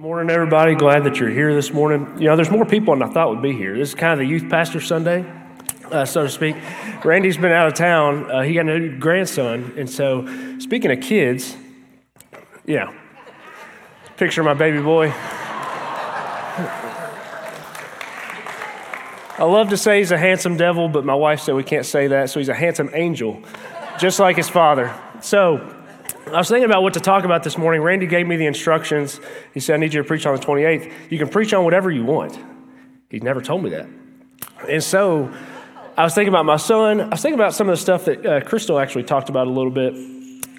Morning, everybody. Glad that you're here this morning. You know, there's more people than I thought would be here. This is kind of the youth pastor Sunday, uh, so to speak. Randy's been out of town. Uh, he got a new grandson. And so, speaking of kids, yeah, picture my baby boy. I love to say he's a handsome devil, but my wife said we can't say that, so he's a handsome angel, just like his father. So, I was thinking about what to talk about this morning. Randy gave me the instructions. He said, I need you to preach on the 28th. You can preach on whatever you want. He never told me that. And so I was thinking about my son. I was thinking about some of the stuff that uh, Crystal actually talked about a little bit,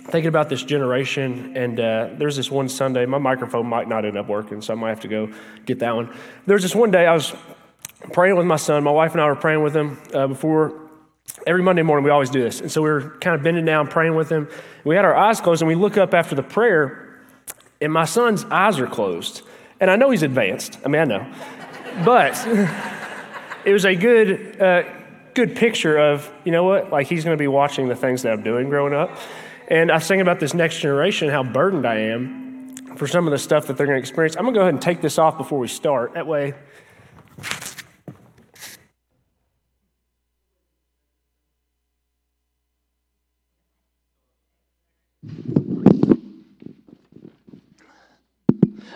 thinking about this generation. And uh, there's this one Sunday, my microphone might not end up working, so I might have to go get that one. There's this one day I was praying with my son. My wife and I were praying with him uh, before every Monday morning, we always do this. And so we were kind of bending down, praying with him. We had our eyes closed, and we look up after the prayer, and my son's eyes are closed. And I know he's advanced. I mean, I know. But it was a good, uh, good picture of, you know what, like he's going to be watching the things that I'm doing growing up. And I was thinking about this next generation, how burdened I am for some of the stuff that they're going to experience. I'm going to go ahead and take this off before we start. That way,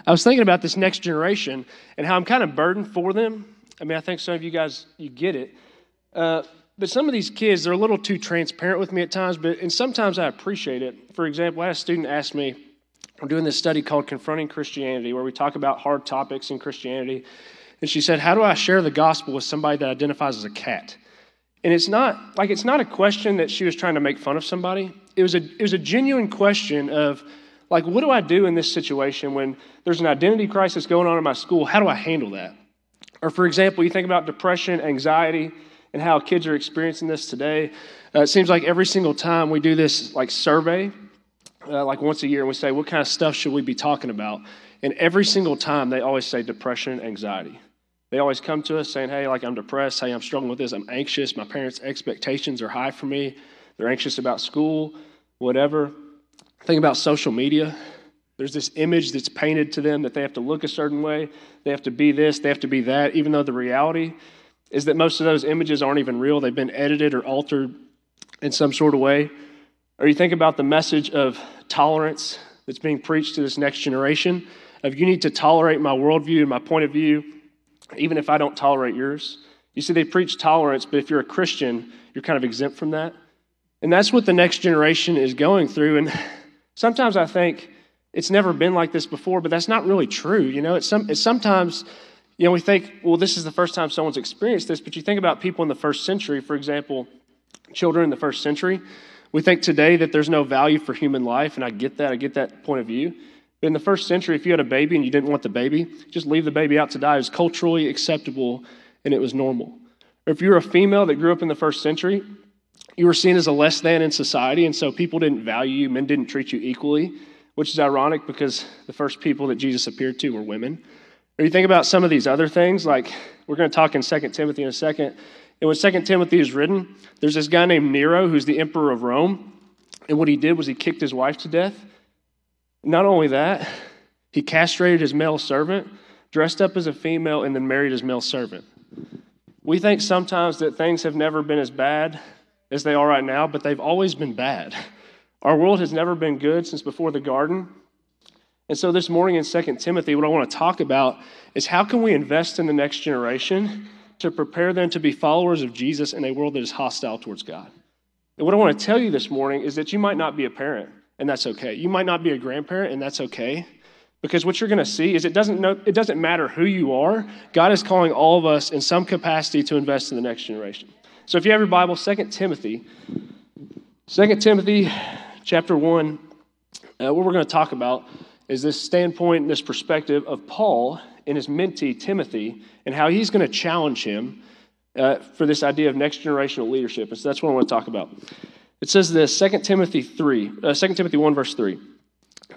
I was thinking about this next generation and how I'm kind of burdened for them. I mean, I think some of you guys, you get it. Uh, but some of these kids, they're a little too transparent with me at times, but and sometimes I appreciate it. For example, I had a student ask me, we're doing this study called Confronting Christianity, where we talk about hard topics in Christianity. And she said, How do I share the gospel with somebody that identifies as a cat? And it's not like it's not a question that she was trying to make fun of somebody. It was a it was a genuine question of like, what do I do in this situation when there's an identity crisis going on in my school? How do I handle that? Or, for example, you think about depression, anxiety, and how kids are experiencing this today. Uh, it seems like every single time we do this like survey, uh, like once a year, and we say, what kind of stuff should we be talking about? And every single time they always say depression, anxiety. They always come to us saying, hey, like I'm depressed, hey, I'm struggling with this, I'm anxious, my parents' expectations are high for me, they're anxious about school, whatever. Think about social media. There's this image that's painted to them that they have to look a certain way, they have to be this, they have to be that, even though the reality is that most of those images aren't even real. They've been edited or altered in some sort of way. Or you think about the message of tolerance that's being preached to this next generation of you need to tolerate my worldview and my point of view, even if I don't tolerate yours. You see, they preach tolerance, but if you're a Christian, you're kind of exempt from that. And that's what the next generation is going through. And Sometimes I think it's never been like this before, but that's not really true. You know, it's, some, it's sometimes, you know, we think, well, this is the first time someone's experienced this, but you think about people in the first century, for example, children in the first century. We think today that there's no value for human life, and I get that. I get that point of view. But in the first century, if you had a baby and you didn't want the baby, just leave the baby out to die. It was culturally acceptable and it was normal. Or if you were a female that grew up in the first century, you were seen as a less than in society, and so people didn't value you, men didn't treat you equally, which is ironic because the first people that Jesus appeared to were women. Or you think about some of these other things, like we're going to talk in 2 Timothy in a second. And when 2 Timothy is written, there's this guy named Nero who's the emperor of Rome. And what he did was he kicked his wife to death. Not only that, he castrated his male servant, dressed up as a female, and then married his male servant. We think sometimes that things have never been as bad as they are right now, but they've always been bad. Our world has never been good since before the garden. And so this morning in 2 Timothy, what I want to talk about is how can we invest in the next generation to prepare them to be followers of Jesus in a world that is hostile towards God. And what I want to tell you this morning is that you might not be a parent, and that's okay. You might not be a grandparent, and that's okay. Because what you're going to see is it doesn't, know, it doesn't matter who you are, God is calling all of us in some capacity to invest in the next generation. So if you have your Bible, 2 Timothy, 2 Timothy chapter 1, uh, what we're going to talk about is this standpoint, and this perspective of Paul and his mentee, Timothy, and how he's going to challenge him uh, for this idea of next generational leadership. And so that's what I want to talk about. It says this, 2 Timothy 3, uh, 2 Timothy 1, verse 3.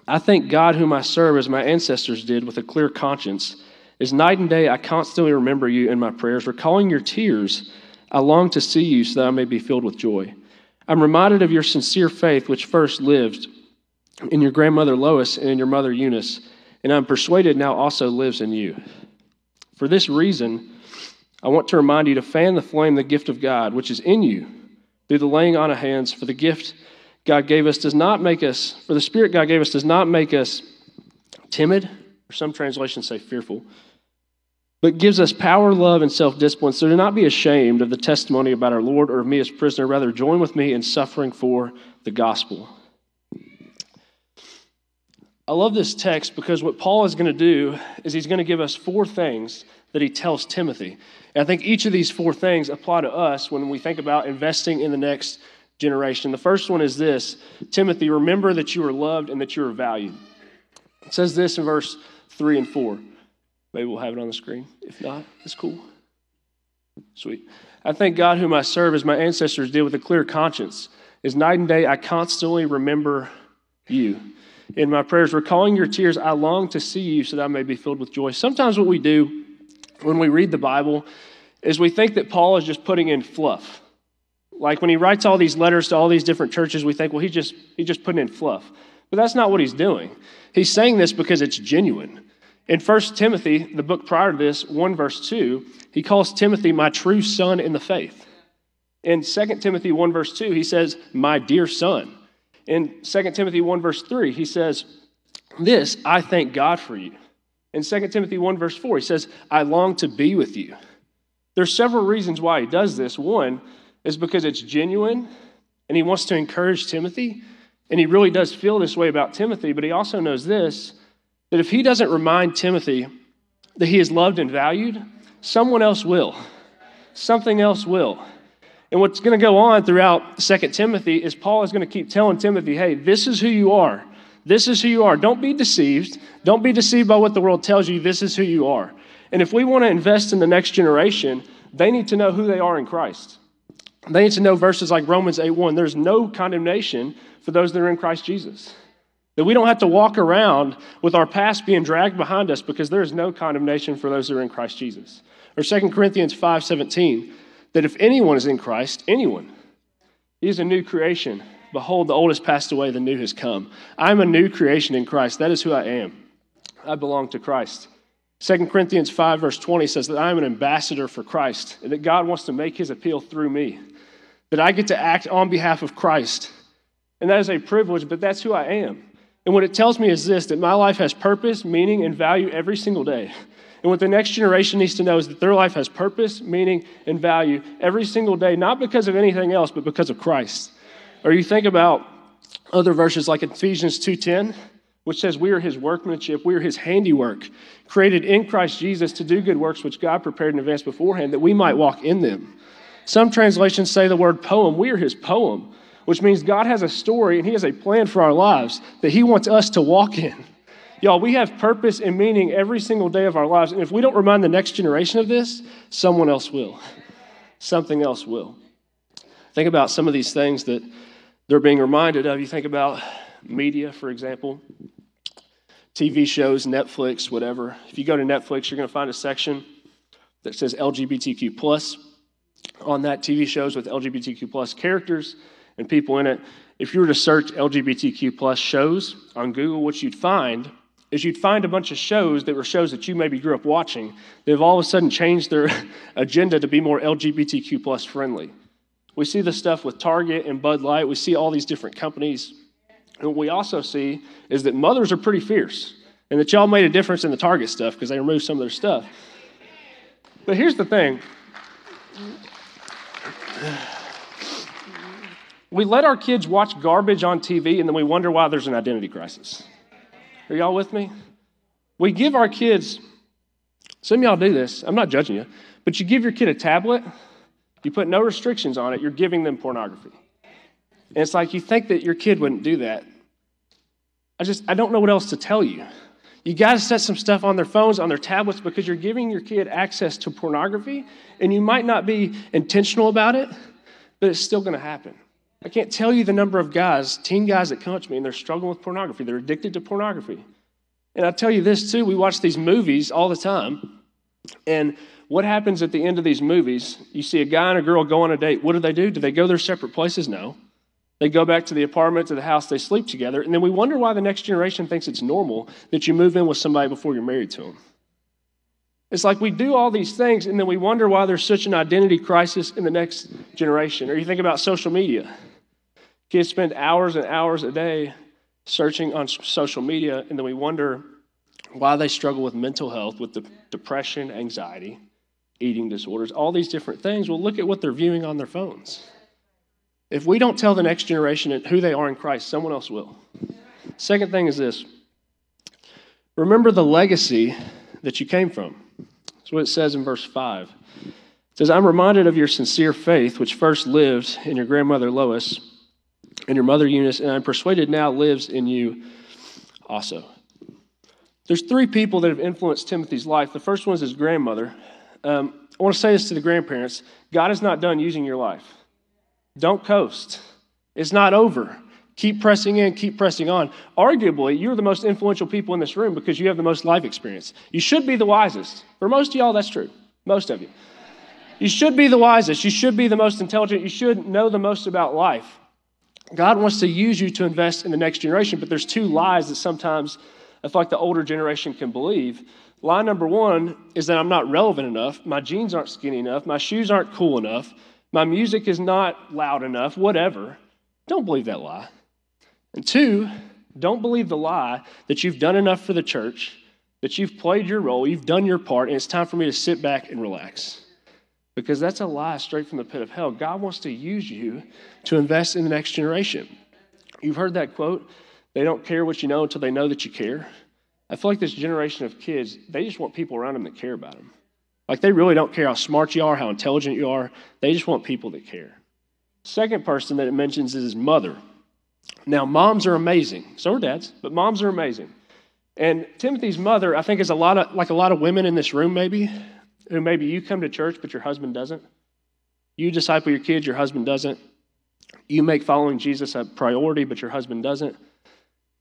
I thank God whom I serve as my ancestors did with a clear conscience. As night and day I constantly remember you in my prayers, recalling your tears I long to see you so that I may be filled with joy. I'm reminded of your sincere faith, which first lived in your grandmother Lois and in your mother Eunice, and I'm persuaded now also lives in you. For this reason, I want to remind you to fan the flame, the gift of God, which is in you, through the laying on of hands. For the gift God gave us does not make us, for the Spirit God gave us does not make us timid, or some translations say fearful, but gives us power, love, and self discipline. So do not be ashamed of the testimony about our Lord or of me as prisoner. Rather, join with me in suffering for the gospel. I love this text because what Paul is going to do is he's going to give us four things that he tells Timothy. And I think each of these four things apply to us when we think about investing in the next generation. The first one is this Timothy, remember that you are loved and that you are valued. It says this in verse 3 and 4. Maybe we'll have it on the screen. If not, it's cool. Sweet. I thank God, whom I serve, as my ancestors did with a clear conscience. As night and day, I constantly remember you in my prayers, recalling your tears, I long to see you so that I may be filled with joy. Sometimes what we do when we read the Bible is we think that Paul is just putting in fluff. Like when he writes all these letters to all these different churches, we think, well, he just he's just putting in fluff. But that's not what he's doing. He's saying this because it's genuine. In 1 Timothy, the book prior to this, 1 verse 2, he calls Timothy my true son in the faith. In 2 Timothy 1 verse 2, he says, my dear son. In 2 Timothy 1, verse 3, he says, This I thank God for you. In 2 Timothy 1, verse 4, he says, I long to be with you. There's several reasons why he does this. One is because it's genuine and he wants to encourage Timothy. And he really does feel this way about Timothy, but he also knows this that if he doesn't remind Timothy that he is loved and valued, someone else will. Something else will. And what's going to go on throughout Second Timothy is Paul is going to keep telling Timothy, hey, this is who you are. This is who you are. Don't be deceived. Don't be deceived by what the world tells you. This is who you are. And if we want to invest in the next generation, they need to know who they are in Christ. They need to know verses like Romans 8 1. There's no condemnation for those that are in Christ Jesus. That we don't have to walk around with our past being dragged behind us because there is no condemnation for those that are in Christ Jesus. Or 2 Corinthians 5:17, that if anyone is in Christ, anyone, he is a new creation. Behold, the old has passed away, the new has come. I'm a new creation in Christ. That is who I am. I belong to Christ. 2 Corinthians 5, verse 20 says that I am an ambassador for Christ and that God wants to make his appeal through me, that I get to act on behalf of Christ. And that is a privilege, but that's who I am. And what it tells me is this that my life has purpose, meaning, and value every single day. And what the next generation needs to know is that their life has purpose, meaning, and value every single day, not because of anything else, but because of Christ. Or you think about other verses like Ephesians 2:10, which says we are his workmanship, we are his handiwork, created in Christ Jesus to do good works which God prepared in advance beforehand that we might walk in them. Some translations say the word poem, we are his poem, which means God has a story and he has a plan for our lives that he wants us to walk in. Y'all, we have purpose and meaning every single day of our lives. And if we don't remind the next generation of this, someone else will. Something else will. Think about some of these things that they're being reminded of. You think about media, for example, TV shows, Netflix, whatever. If you go to Netflix, you're going to find a section that says LGBTQ plus on that TV shows with LGBTQ plus characters and people in it. If you were to search LGBTQ plus shows on Google, what you'd find is you'd find a bunch of shows that were shows that you maybe grew up watching that have all of a sudden changed their agenda to be more LGBTQ plus friendly. We see this stuff with Target and Bud Light. We see all these different companies. And what we also see is that mothers are pretty fierce and that y'all made a difference in the Target stuff because they removed some of their stuff. But here's the thing we let our kids watch garbage on TV and then we wonder why there's an identity crisis. Are y'all with me? We give our kids, some y'all do this, I'm not judging you, but you give your kid a tablet, you put no restrictions on it, you're giving them pornography. And it's like you think that your kid wouldn't do that. I just, I don't know what else to tell you. You got to set some stuff on their phones, on their tablets, because you're giving your kid access to pornography, and you might not be intentional about it, but it's still going to happen. I can't tell you the number of guys, teen guys that come up to me and they're struggling with pornography. They're addicted to pornography. And I tell you this too, we watch these movies all the time. And what happens at the end of these movies? You see a guy and a girl go on a date. What do they do? Do they go their separate places? No. They go back to the apartment, to the house, they sleep together, and then we wonder why the next generation thinks it's normal that you move in with somebody before you're married to them. It's like we do all these things, and then we wonder why there's such an identity crisis in the next generation. Or you think about social media. Kids spend hours and hours a day searching on social media, and then we wonder why they struggle with mental health, with depression, anxiety, eating disorders, all these different things. Well, look at what they're viewing on their phones. If we don't tell the next generation who they are in Christ, someone else will. Second thing is this remember the legacy that you came from. That's what it says in verse 5. It says, I'm reminded of your sincere faith, which first lived in your grandmother Lois and your mother Eunice, and I'm persuaded now lives in you also. There's three people that have influenced Timothy's life. The first one is his grandmother. Um, I want to say this to the grandparents God is not done using your life. Don't coast, it's not over. Keep pressing in, keep pressing on. Arguably, you're the most influential people in this room because you have the most life experience. You should be the wisest. For most of y'all, that's true. Most of you. You should be the wisest. You should be the most intelligent. You should know the most about life. God wants to use you to invest in the next generation, but there's two lies that sometimes I feel like the older generation can believe. Lie number one is that I'm not relevant enough. My jeans aren't skinny enough. My shoes aren't cool enough. My music is not loud enough, whatever. Don't believe that lie. And two, don't believe the lie that you've done enough for the church, that you've played your role, you've done your part, and it's time for me to sit back and relax. Because that's a lie straight from the pit of hell. God wants to use you to invest in the next generation. You've heard that quote they don't care what you know until they know that you care. I feel like this generation of kids, they just want people around them that care about them. Like they really don't care how smart you are, how intelligent you are. They just want people that care. Second person that it mentions is his mother. Now, moms are amazing. So are dads, but moms are amazing. And Timothy's mother, I think, is a lot of like a lot of women in this room, maybe, who maybe you come to church, but your husband doesn't. You disciple your kids, your husband doesn't. You make following Jesus a priority, but your husband doesn't.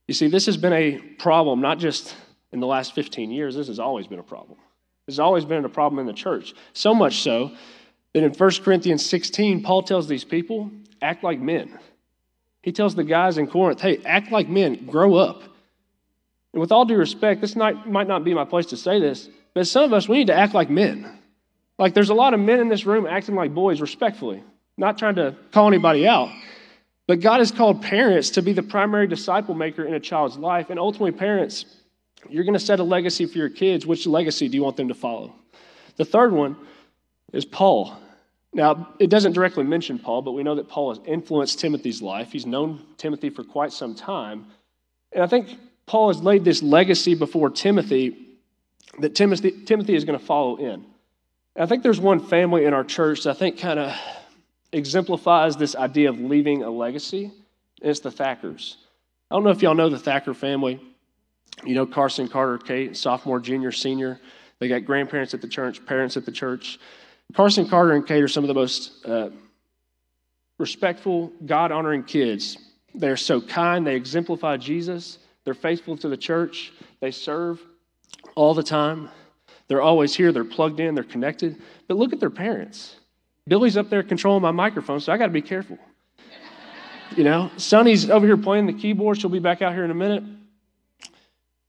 You see, this has been a problem, not just in the last 15 years, this has always been a problem. This has always been a problem in the church. So much so that in 1 Corinthians 16, Paul tells these people, act like men. He tells the guys in Corinth, hey, act like men, grow up. And with all due respect, this might, might not be my place to say this, but some of us, we need to act like men. Like there's a lot of men in this room acting like boys respectfully, not trying to call anybody out. But God has called parents to be the primary disciple maker in a child's life. And ultimately, parents, you're going to set a legacy for your kids. Which legacy do you want them to follow? The third one is Paul. Now, it doesn't directly mention Paul, but we know that Paul has influenced Timothy's life. He's known Timothy for quite some time. And I think Paul has laid this legacy before Timothy that Timothy, Timothy is going to follow in. I think there's one family in our church that I think kind of exemplifies this idea of leaving a legacy. And it's the Thackers. I don't know if y'all know the Thacker family. You know Carson, Carter, Kate, sophomore, junior, senior. They got grandparents at the church, parents at the church. Carson, Carter, and Kate are some of the most uh, respectful, God honoring kids. They're so kind. They exemplify Jesus. They're faithful to the church. They serve all the time. They're always here. They're plugged in. They're connected. But look at their parents. Billy's up there controlling my microphone, so I got to be careful. You know, Sonny's over here playing the keyboard. She'll be back out here in a minute.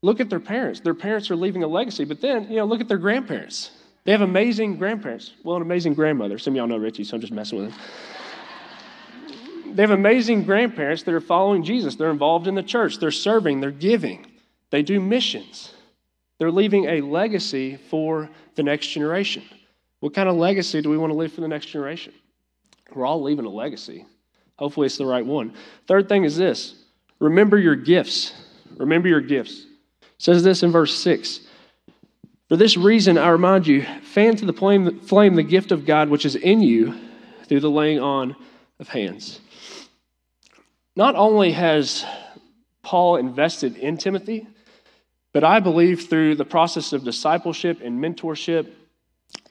Look at their parents. Their parents are leaving a legacy, but then, you know, look at their grandparents. They have amazing grandparents. Well, an amazing grandmother. Some of y'all know Richie, so I'm just messing with him. they have amazing grandparents that are following Jesus. They're involved in the church, they're serving, they're giving, they do missions. They're leaving a legacy for the next generation. What kind of legacy do we want to leave for the next generation? We're all leaving a legacy. Hopefully, it's the right one. Third thing is this remember your gifts. Remember your gifts. It says this in verse 6 For this reason, I remind you, fan to the flame, flame the gift of God which is in you through the laying on of hands. Not only has Paul invested in Timothy, but I believe through the process of discipleship and mentorship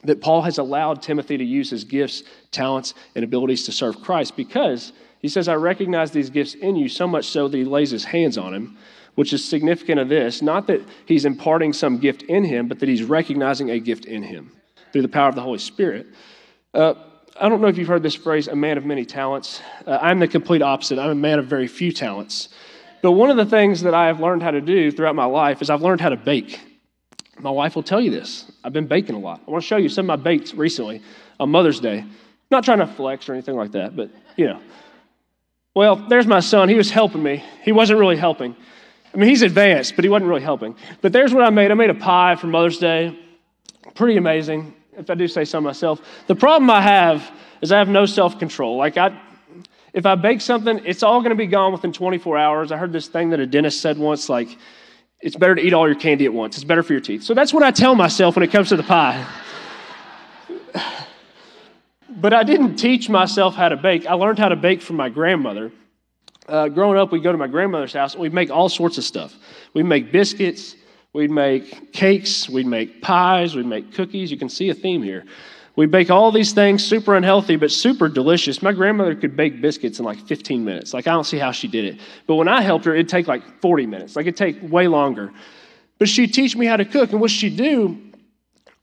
that Paul has allowed Timothy to use his gifts, talents, and abilities to serve Christ because he says, I recognize these gifts in you so much so that he lays his hands on him, which is significant of this. Not that he's imparting some gift in him, but that he's recognizing a gift in him through the power of the Holy Spirit. Uh, I don't know if you've heard this phrase, a man of many talents. Uh, I'm the complete opposite. I'm a man of very few talents. But one of the things that I have learned how to do throughout my life is I've learned how to bake. My wife will tell you this. I've been baking a lot. I want to show you some of my bakes recently on Mother's Day. Not trying to flex or anything like that, but you know. Well, there's my son. He was helping me. He wasn't really helping. I mean, he's advanced, but he wasn't really helping. But there's what I made. I made a pie for Mother's Day. Pretty amazing, if I do say so myself. The problem I have is I have no self control. Like, I, if I bake something, it's all going to be gone within 24 hours. I heard this thing that a dentist said once, like, it's better to eat all your candy at once. It's better for your teeth. So that's what I tell myself when it comes to the pie. but I didn't teach myself how to bake. I learned how to bake from my grandmother. Uh, growing up, we'd go to my grandmother's house and we'd make all sorts of stuff. We'd make biscuits, we'd make cakes, we'd make pies, we'd make cookies. You can see a theme here. We'd bake all these things, super unhealthy, but super delicious. My grandmother could bake biscuits in like 15 minutes. Like, I don't see how she did it. But when I helped her, it'd take like 40 minutes. Like, it'd take way longer. But she'd teach me how to cook. And what she'd do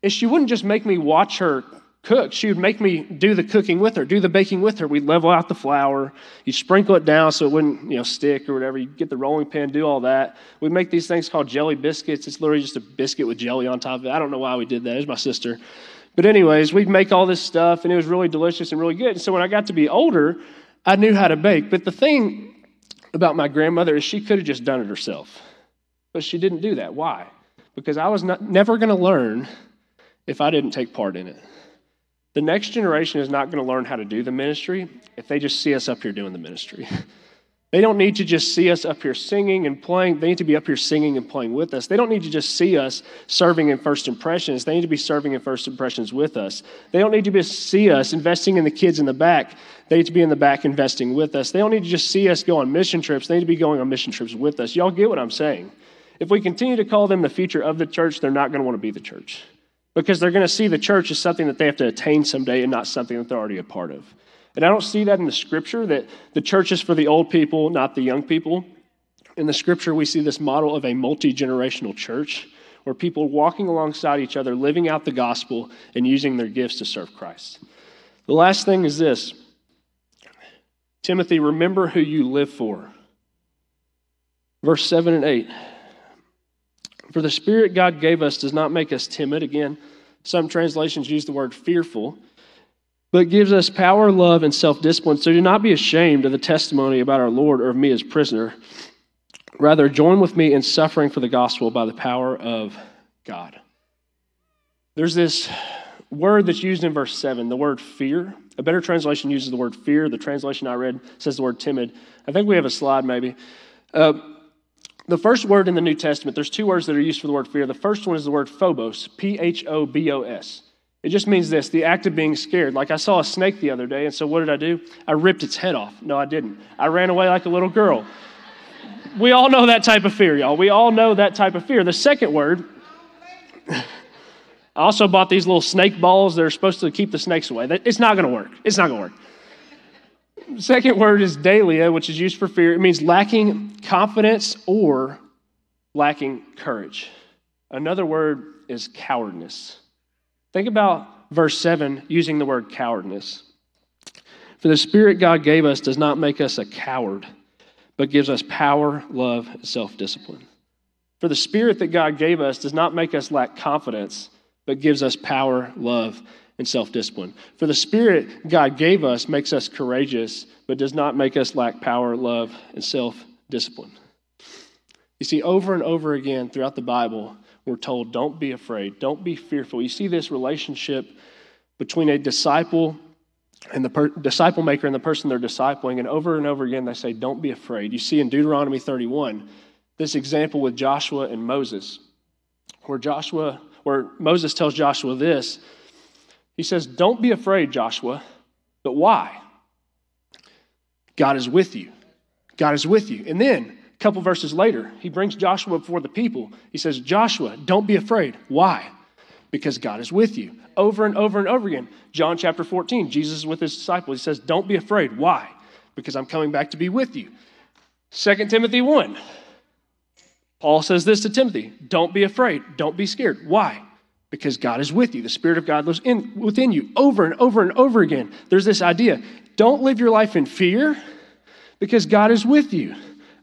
is she wouldn't just make me watch her cook. She would make me do the cooking with her, do the baking with her. We'd level out the flour. You'd sprinkle it down so it wouldn't, you know, stick or whatever. You'd get the rolling pin, do all that. We'd make these things called jelly biscuits. It's literally just a biscuit with jelly on top of it. I don't know why we did that. It was my sister. But, anyways, we'd make all this stuff, and it was really delicious and really good. And so, when I got to be older, I knew how to bake. But the thing about my grandmother is she could have just done it herself. But she didn't do that. Why? Because I was not, never going to learn if I didn't take part in it. The next generation is not going to learn how to do the ministry if they just see us up here doing the ministry. They don't need to just see us up here singing and playing. They need to be up here singing and playing with us. They don't need to just see us serving in first impressions. They need to be serving in first impressions with us. They don't need to just see us investing in the kids in the back. They need to be in the back investing with us. They don't need to just see us go on mission trips. They need to be going on mission trips with us. Y'all get what I'm saying? If we continue to call them the future of the church, they're not going to want to be the church because they're going to see the church as something that they have to attain someday and not something that they're already a part of. And I don't see that in the scripture that the church is for the old people, not the young people. In the scripture, we see this model of a multi generational church where people walking alongside each other, living out the gospel, and using their gifts to serve Christ. The last thing is this Timothy, remember who you live for. Verse 7 and 8. For the Spirit God gave us does not make us timid. Again, some translations use the word fearful but gives us power, love, and self discipline. So do not be ashamed of the testimony about our Lord or of me as prisoner. Rather, join with me in suffering for the gospel by the power of God. There's this word that's used in verse 7, the word fear. A better translation uses the word fear. The translation I read says the word timid. I think we have a slide maybe. Uh, the first word in the New Testament, there's two words that are used for the word fear. The first one is the word phobos, P H O B O S. It just means this the act of being scared. Like I saw a snake the other day, and so what did I do? I ripped its head off. No, I didn't. I ran away like a little girl. We all know that type of fear, y'all. We all know that type of fear. The second word, I also bought these little snake balls that are supposed to keep the snakes away. It's not going to work. It's not going to work. second word is deilia, which is used for fear. It means lacking confidence or lacking courage. Another word is cowardness. Think about verse 7 using the word cowardness. For the Spirit God gave us does not make us a coward, but gives us power, love, and self discipline. For the Spirit that God gave us does not make us lack confidence, but gives us power, love, and self discipline. For the Spirit God gave us makes us courageous, but does not make us lack power, love, and self discipline. You see, over and over again throughout the Bible, we're told, don't be afraid, don't be fearful. You see this relationship between a disciple and the per- disciple maker and the person they're discipling, and over and over again they say, don't be afraid. You see in Deuteronomy 31 this example with Joshua and Moses, where Joshua, where Moses tells Joshua this. He says, Don't be afraid, Joshua. But why? God is with you. God is with you. And then couple verses later, he brings Joshua before the people. He says, Joshua, don't be afraid. Why? Because God is with you. Over and over and over again. John chapter 14, Jesus is with his disciples. He says, Don't be afraid. Why? Because I'm coming back to be with you. 2 Timothy 1, Paul says this to Timothy Don't be afraid. Don't be scared. Why? because God is with you. The Spirit of God lives in, within you over and over and over again. There's this idea don't live your life in fear because God is with you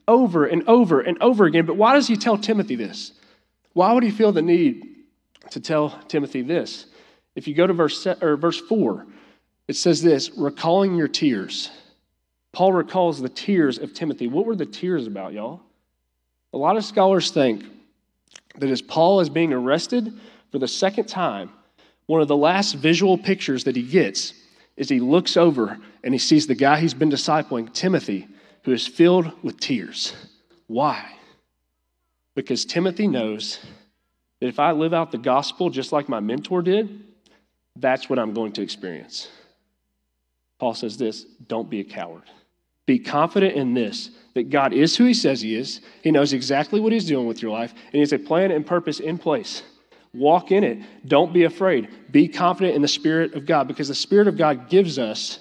over and over and over again. But why does he tell Timothy this? Why would he feel the need to tell Timothy this? If you go to verse, or verse 4, it says this recalling your tears. Paul recalls the tears of Timothy. What were the tears about, y'all? A lot of scholars think that as Paul is being arrested for the second time, one of the last visual pictures that he gets is he looks over and he sees the guy he's been discipling, Timothy, who is filled with tears. Why? Because Timothy knows that if I live out the gospel just like my mentor did, that's what I'm going to experience. Paul says this don't be a coward. Be confident in this that God is who He says He is. He knows exactly what He's doing with your life, and He has a plan and purpose in place. Walk in it. Don't be afraid. Be confident in the Spirit of God because the Spirit of God gives us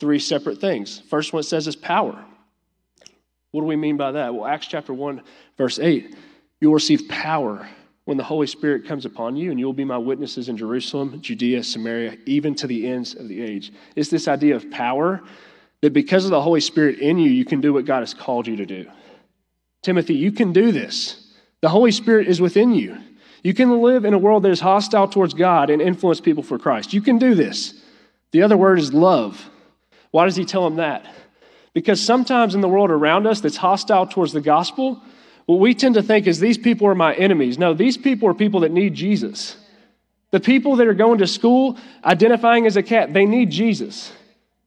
three separate things. First one it says is power. What do we mean by that? Well, Acts chapter 1, verse 8 you will receive power when the Holy Spirit comes upon you, and you will be my witnesses in Jerusalem, Judea, Samaria, even to the ends of the age. It's this idea of power that because of the Holy Spirit in you, you can do what God has called you to do. Timothy, you can do this. The Holy Spirit is within you. You can live in a world that is hostile towards God and influence people for Christ. You can do this. The other word is love. Why does he tell him that? Because sometimes in the world around us that's hostile towards the gospel, what we tend to think is these people are my enemies. No, these people are people that need Jesus. The people that are going to school identifying as a cat, they need Jesus.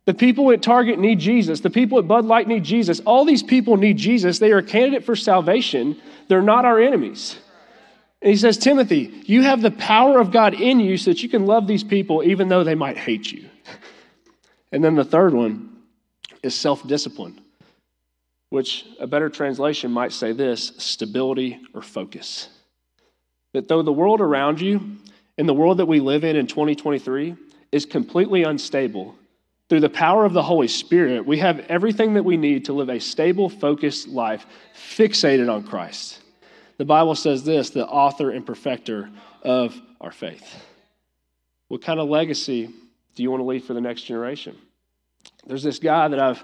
The people at Target need Jesus. The people at Bud Light need Jesus. All these people need Jesus. They are a candidate for salvation. They're not our enemies. And he says, Timothy, you have the power of God in you so that you can love these people even though they might hate you. And then the third one is self discipline, which a better translation might say this stability or focus. That though the world around you and the world that we live in in 2023 is completely unstable, through the power of the Holy Spirit, we have everything that we need to live a stable, focused life fixated on Christ. The Bible says this the author and perfecter of our faith. What kind of legacy do you want to leave for the next generation? There's this guy that I've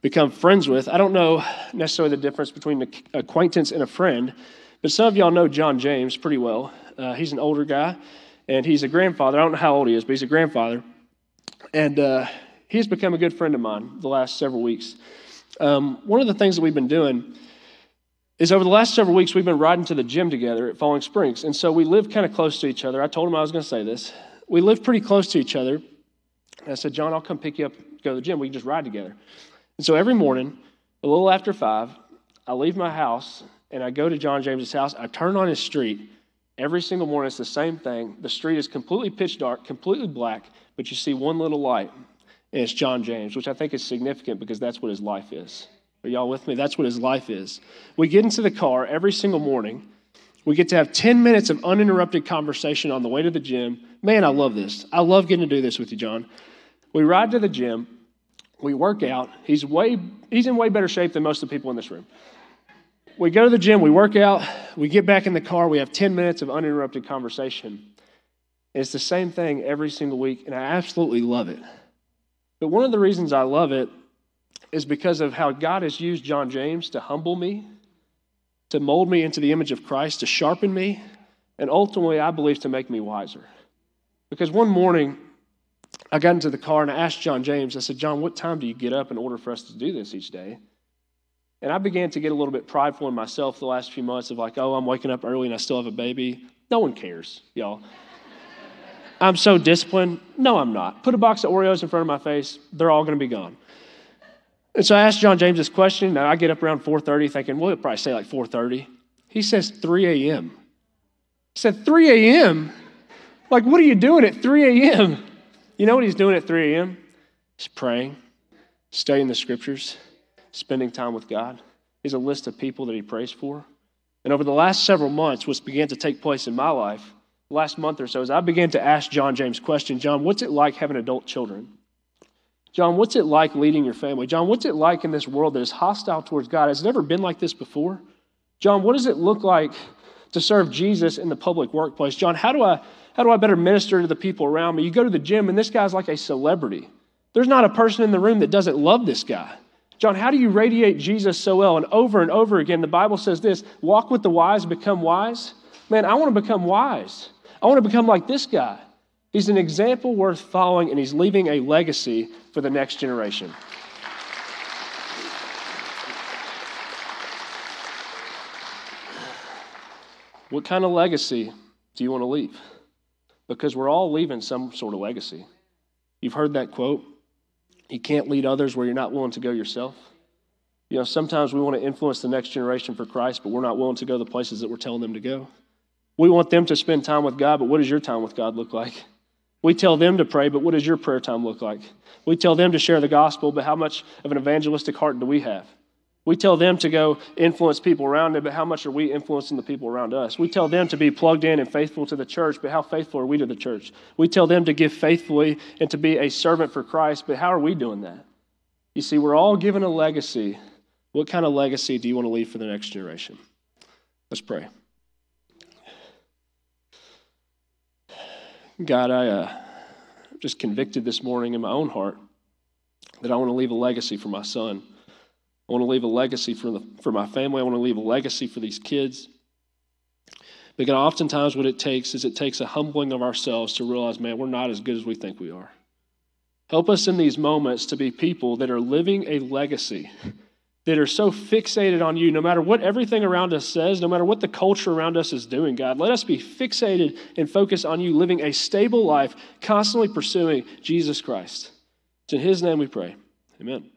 become friends with. I don't know necessarily the difference between an acquaintance and a friend, but some of y'all know John James pretty well. Uh, he's an older guy, and he's a grandfather. I don't know how old he is, but he's a grandfather. And uh, he's become a good friend of mine the last several weeks. Um, one of the things that we've been doing is over the last several weeks, we've been riding to the gym together at Falling Springs. And so we live kind of close to each other. I told him I was going to say this. We live pretty close to each other. And I said, John, I'll come pick you up, go to the gym. We can just ride together. And so every morning, a little after five, I leave my house and I go to John James's house. I turn on his street. Every single morning, it's the same thing. The street is completely pitch dark, completely black, but you see one little light and it's John James, which I think is significant because that's what his life is. Are y'all with me? That's what his life is. We get into the car every single morning. We get to have 10 minutes of uninterrupted conversation on the way to the gym. Man, I love this. I love getting to do this with you, John. We ride to the gym. We work out. He's way he's in way better shape than most of the people in this room. We go to the gym, we work out, we get back in the car, we have 10 minutes of uninterrupted conversation. it's the same thing every single week, and I absolutely love it. But one of the reasons I love it is because of how God has used John James to humble me, to mold me into the image of Christ, to sharpen me, and ultimately, I believe, to make me wiser. Because one morning, I got into the car and I asked John James, I said, John, what time do you get up in order for us to do this each day? And I began to get a little bit prideful in myself the last few months of like, oh, I'm waking up early and I still have a baby. No one cares, y'all. I'm so disciplined. No, I'm not. Put a box of Oreos in front of my face, they're all going to be gone. And so I asked John James this question. Now I get up around 4:30 thinking, well, he'll probably say like 4:30. He says 3 a.m. He said 3 a.m. Like, what are you doing at 3 a.m.? You know what he's doing at 3 a.m.? He's praying, studying the scriptures, spending time with God. He's a list of people that he prays for. And over the last several months, what's began to take place in my life last month or so as I began to ask John James questions. John, what's it like having adult children? John, what's it like leading your family? John, what's it like in this world that is hostile towards God? Has it ever been like this before? John, what does it look like to serve Jesus in the public workplace. John, how do I how do I better minister to the people around me? You go to the gym and this guy's like a celebrity. There's not a person in the room that doesn't love this guy. John, how do you radiate Jesus so well? And over and over again, the Bible says this walk with the wise, become wise. Man, I want to become wise. I want to become like this guy. He's an example worth following, and he's leaving a legacy for the next generation. What kind of legacy do you want to leave? Because we're all leaving some sort of legacy. You've heard that quote you can't lead others where you're not willing to go yourself. You know, sometimes we want to influence the next generation for Christ, but we're not willing to go the places that we're telling them to go. We want them to spend time with God, but what does your time with God look like? We tell them to pray, but what does your prayer time look like? We tell them to share the gospel, but how much of an evangelistic heart do we have? We tell them to go influence people around them, but how much are we influencing the people around us? We tell them to be plugged in and faithful to the church, but how faithful are we to the church? We tell them to give faithfully and to be a servant for Christ, but how are we doing that? You see, we're all given a legacy. What kind of legacy do you want to leave for the next generation? Let's pray. God, I uh, just convicted this morning in my own heart that I want to leave a legacy for my son. I want to leave a legacy for, the, for my family. I want to leave a legacy for these kids. God, oftentimes what it takes is it takes a humbling of ourselves to realize, man, we're not as good as we think we are. Help us in these moments to be people that are living a legacy, that are so fixated on you, no matter what everything around us says, no matter what the culture around us is doing, God. Let us be fixated and focused on you, living a stable life, constantly pursuing Jesus Christ. It's in His name we pray. Amen.